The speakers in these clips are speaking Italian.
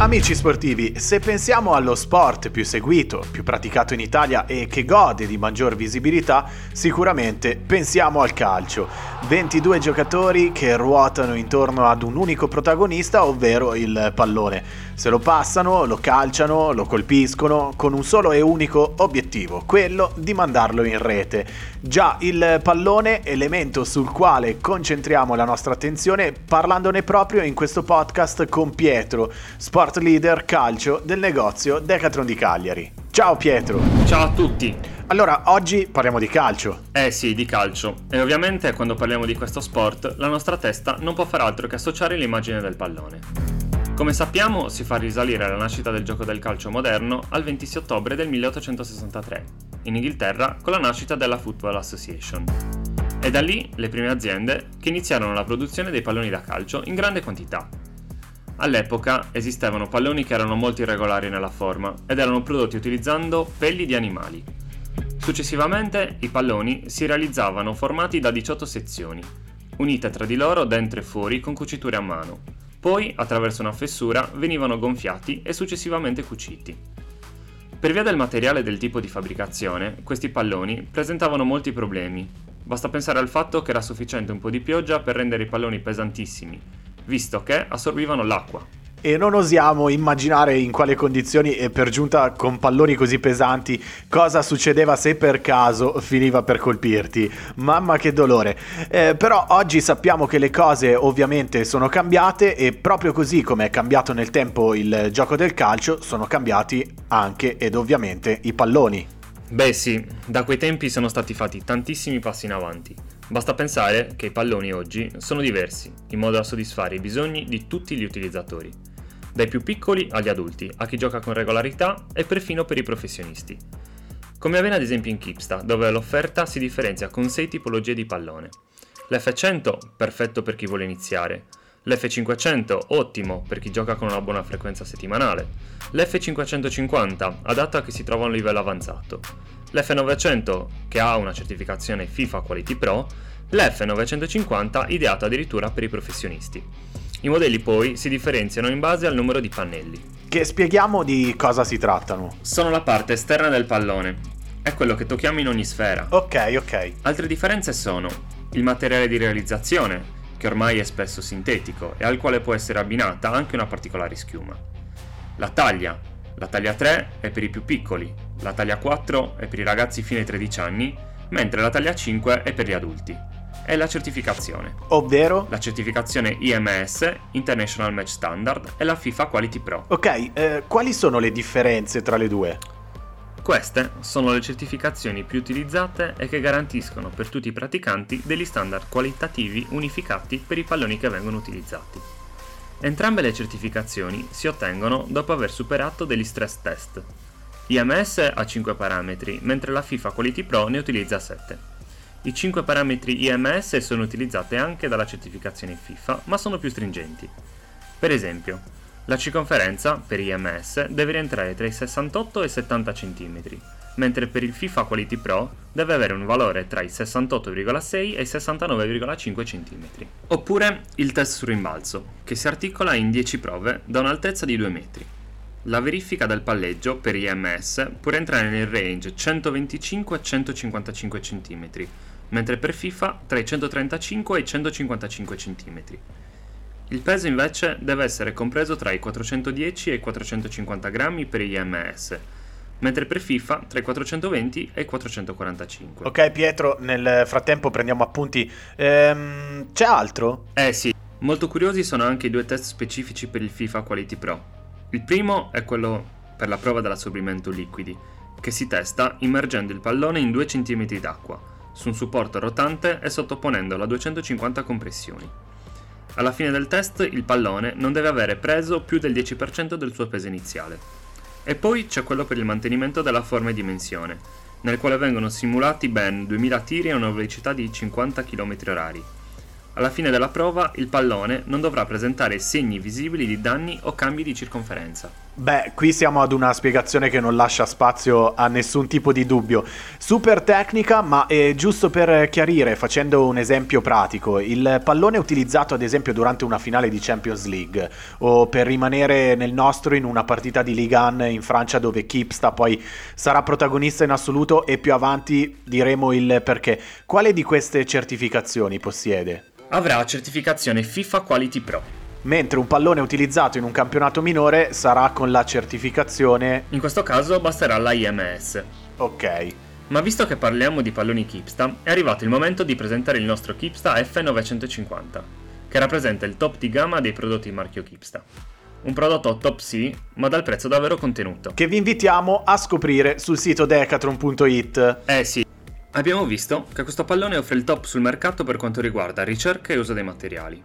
Amici sportivi, se pensiamo allo sport più seguito, più praticato in Italia e che gode di maggior visibilità, sicuramente pensiamo al calcio. 22 giocatori che ruotano intorno ad un unico protagonista, ovvero il pallone. Se lo passano, lo calciano, lo colpiscono con un solo e unico obiettivo, quello di mandarlo in rete. Già il pallone, elemento sul quale concentriamo la nostra attenzione parlandone proprio in questo podcast con Pietro, sport leader calcio del negozio Decathlon di Cagliari. Ciao Pietro! Ciao a tutti! Allora, oggi parliamo di calcio. Eh sì, di calcio. E ovviamente quando parliamo di questo sport, la nostra testa non può far altro che associare l'immagine del pallone. Come sappiamo, si fa risalire la nascita del gioco del calcio moderno al 26 ottobre del 1863, in Inghilterra con la nascita della Football Association. E da lì le prime aziende che iniziarono la produzione dei palloni da calcio in grande quantità, All'epoca esistevano palloni che erano molto irregolari nella forma ed erano prodotti utilizzando pelli di animali. Successivamente i palloni si realizzavano formati da 18 sezioni, unite tra di loro dentro e fuori con cuciture a mano. Poi, attraverso una fessura, venivano gonfiati e successivamente cuciti. Per via del materiale e del tipo di fabbricazione, questi palloni presentavano molti problemi. Basta pensare al fatto che era sufficiente un po' di pioggia per rendere i palloni pesantissimi visto che assorbivano l'acqua. E non osiamo immaginare in quale condizioni e per giunta con palloni così pesanti cosa succedeva se per caso finiva per colpirti. Mamma che dolore. Eh, però oggi sappiamo che le cose ovviamente sono cambiate e proprio così come è cambiato nel tempo il gioco del calcio sono cambiati anche ed ovviamente i palloni. Beh sì, da quei tempi sono stati fatti tantissimi passi in avanti. Basta pensare che i palloni oggi sono diversi, in modo da soddisfare i bisogni di tutti gli utilizzatori, dai più piccoli agli adulti, a chi gioca con regolarità e perfino per i professionisti. Come avviene ad esempio in Kipsta, dove l'offerta si differenzia con 6 tipologie di pallone. L'F100, perfetto per chi vuole iniziare, l'F500 ottimo per chi gioca con una buona frequenza settimanale, l'F550 adatto a chi si trova a un livello avanzato, l'F900 che ha una certificazione FIFA Quality Pro, l'F950 ideato addirittura per i professionisti. I modelli poi si differenziano in base al numero di pannelli. Che spieghiamo di cosa si trattano. Sono la parte esterna del pallone. È quello che tocchiamo in ogni sfera. Ok, ok. Altre differenze sono il materiale di realizzazione, che ormai è spesso sintetico e al quale può essere abbinata anche una particolare schiuma. La taglia. La taglia 3 è per i più piccoli, la taglia 4 è per i ragazzi fino ai 13 anni, mentre la taglia 5 è per gli adulti. E la certificazione. Ovvero? La certificazione IMS, International Match Standard, e la FIFA Quality Pro. Ok, eh, quali sono le differenze tra le due? Queste sono le certificazioni più utilizzate e che garantiscono per tutti i praticanti degli standard qualitativi unificati per i palloni che vengono utilizzati. Entrambe le certificazioni si ottengono dopo aver superato degli stress test. IMS ha 5 parametri, mentre la FIFA Quality Pro ne utilizza 7. I 5 parametri IMS sono utilizzati anche dalla certificazione FIFA, ma sono più stringenti. Per esempio, la circonferenza, per IMS, deve rientrare tra i 68 e i 70 cm, mentre per il FIFA Quality Pro deve avere un valore tra i 68,6 e i 69,5 cm. Oppure il test sul rimbalzo, che si articola in 10 prove da un'altezza di 2 metri. La verifica del palleggio per IMS può entrare nel range 125-155 cm, mentre per FIFA tra i 135 e i 155 cm. Il peso invece deve essere compreso tra i 410 e i 450 grammi per IMS, mentre per FIFA tra i 420 e i 445. Ok Pietro, nel frattempo prendiamo appunti. Ehm, c'è altro? Eh sì, molto curiosi sono anche i due test specifici per il FIFA Quality Pro. Il primo è quello per la prova dell'assorbimento liquidi, che si testa immergendo il pallone in 2 cm d'acqua, su un supporto rotante e sottoponendolo a 250 compressioni. Alla fine del test il pallone non deve avere preso più del 10% del suo peso iniziale. E poi c'è quello per il mantenimento della forma e dimensione, nel quale vengono simulati ben 2000 tiri a una velocità di 50 km/h. Alla fine della prova il pallone non dovrà presentare segni visibili di danni o cambi di circonferenza. Beh, qui siamo ad una spiegazione che non lascia spazio a nessun tipo di dubbio. Super tecnica, ma è giusto per chiarire, facendo un esempio pratico, il pallone utilizzato ad esempio durante una finale di Champions League o per rimanere nel nostro in una partita di Ligue 1 in Francia dove Kipsta poi sarà protagonista in assoluto e più avanti diremo il perché. Quale di queste certificazioni possiede? Avrà certificazione FIFA Quality Pro mentre un pallone utilizzato in un campionato minore sarà con la certificazione... In questo caso basterà la IMS. Ok. Ma visto che parliamo di palloni Kipsta, è arrivato il momento di presentare il nostro Kipsta F950, che rappresenta il top di gamma dei prodotti marchio Kipsta. Un prodotto top C, ma dal prezzo davvero contenuto. Che vi invitiamo a scoprire sul sito decathlon.it. Eh sì. Abbiamo visto che questo pallone offre il top sul mercato per quanto riguarda ricerca e uso dei materiali.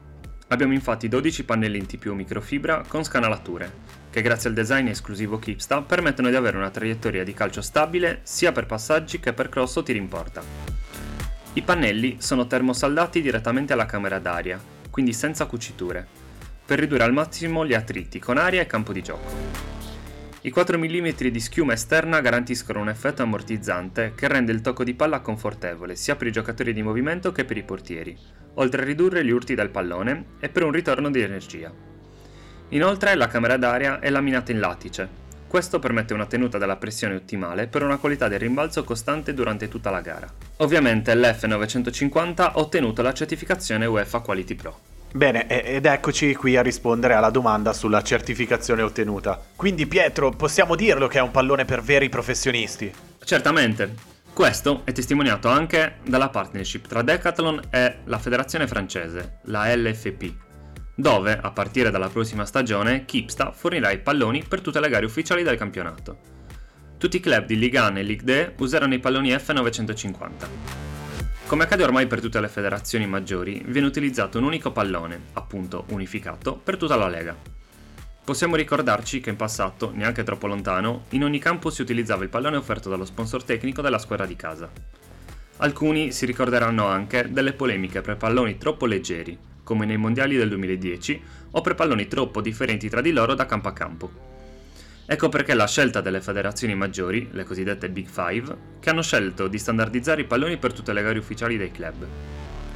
Abbiamo infatti 12 pannelli TPU microfibra con scanalature, che grazie al design esclusivo Kipsta permettono di avere una traiettoria di calcio stabile sia per passaggi che per cross o tiri in porta. I pannelli sono termosaldati direttamente alla camera d'aria, quindi senza cuciture, per ridurre al massimo gli attriti con aria e campo di gioco. I 4 mm di schiuma esterna garantiscono un effetto ammortizzante che rende il tocco di palla confortevole sia per i giocatori di movimento che per i portieri, oltre a ridurre gli urti del pallone e per un ritorno di energia. Inoltre la camera d'aria è laminata in lattice. Questo permette una tenuta della pressione ottimale per una qualità del rimbalzo costante durante tutta la gara. Ovviamente l'F950 ha ottenuto la certificazione UEFA Quality Pro. Bene, ed eccoci qui a rispondere alla domanda sulla certificazione ottenuta. Quindi Pietro, possiamo dirlo che è un pallone per veri professionisti? Certamente. Questo è testimoniato anche dalla partnership tra Decathlon e la federazione francese, la LFP, dove, a partire dalla prossima stagione, Kipsta fornirà i palloni per tutte le gare ufficiali del campionato. Tutti i club di Ligue 1 e Ligue 2 useranno i palloni F950. Come accade ormai per tutte le federazioni maggiori, viene utilizzato un unico pallone, appunto unificato, per tutta la Lega. Possiamo ricordarci che in passato, neanche troppo lontano, in ogni campo si utilizzava il pallone offerto dallo sponsor tecnico della squadra di casa. Alcuni si ricorderanno anche delle polemiche per palloni troppo leggeri, come nei mondiali del 2010, o per palloni troppo differenti tra di loro da campo a campo. Ecco perché la scelta delle federazioni maggiori, le cosiddette Big Five, che hanno scelto di standardizzare i palloni per tutte le gare ufficiali dei club.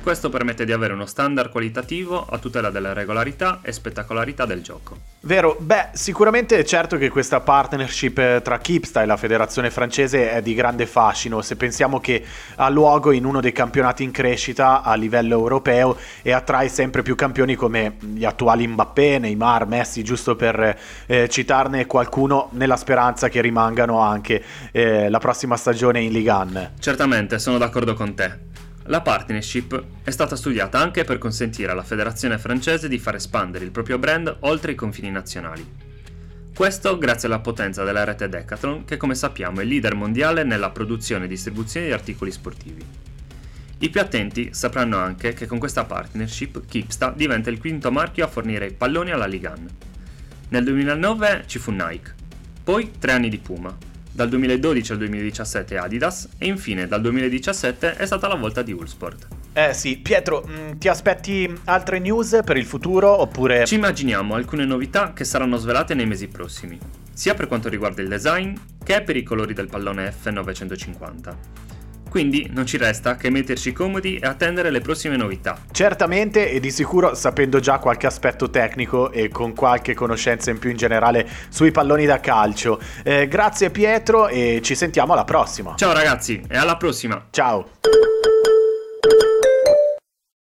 Questo permette di avere uno standard qualitativo a tutela della regolarità e spettacolarità del gioco. Vero, beh, sicuramente è certo che questa partnership eh, tra Kipsta e la federazione francese è di grande fascino, se pensiamo che ha luogo in uno dei campionati in crescita a livello europeo e attrae sempre più campioni come gli attuali Mbappé, Neymar, Messi, giusto per eh, citarne qualcuno, nella speranza che rimangano anche eh, la prossima stagione in Ligue 1. Certamente, sono d'accordo con te. La partnership è stata studiata anche per consentire alla federazione francese di far espandere il proprio brand oltre i confini nazionali. Questo grazie alla potenza della rete Decathlon che come sappiamo è leader mondiale nella produzione e distribuzione di articoli sportivi. I più attenti sapranno anche che con questa partnership Kipsta diventa il quinto marchio a fornire i palloni alla Ligan. Nel 2009 ci fu Nike, poi tre anni di Puma, dal 2012 al 2017 Adidas e infine dal 2017 è stata la volta di Ulsport. Eh sì, Pietro, mh, mm, ti aspetti altre news per il futuro oppure... Ci immaginiamo alcune novità che saranno svelate nei mesi prossimi, sia per quanto riguarda il design che per i colori del pallone F950. Quindi non ci resta che metterci comodi e attendere le prossime novità. Certamente e di sicuro sapendo già qualche aspetto tecnico e con qualche conoscenza in più in generale sui palloni da calcio. Eh, grazie Pietro e ci sentiamo alla prossima. Ciao ragazzi e alla prossima. Ciao.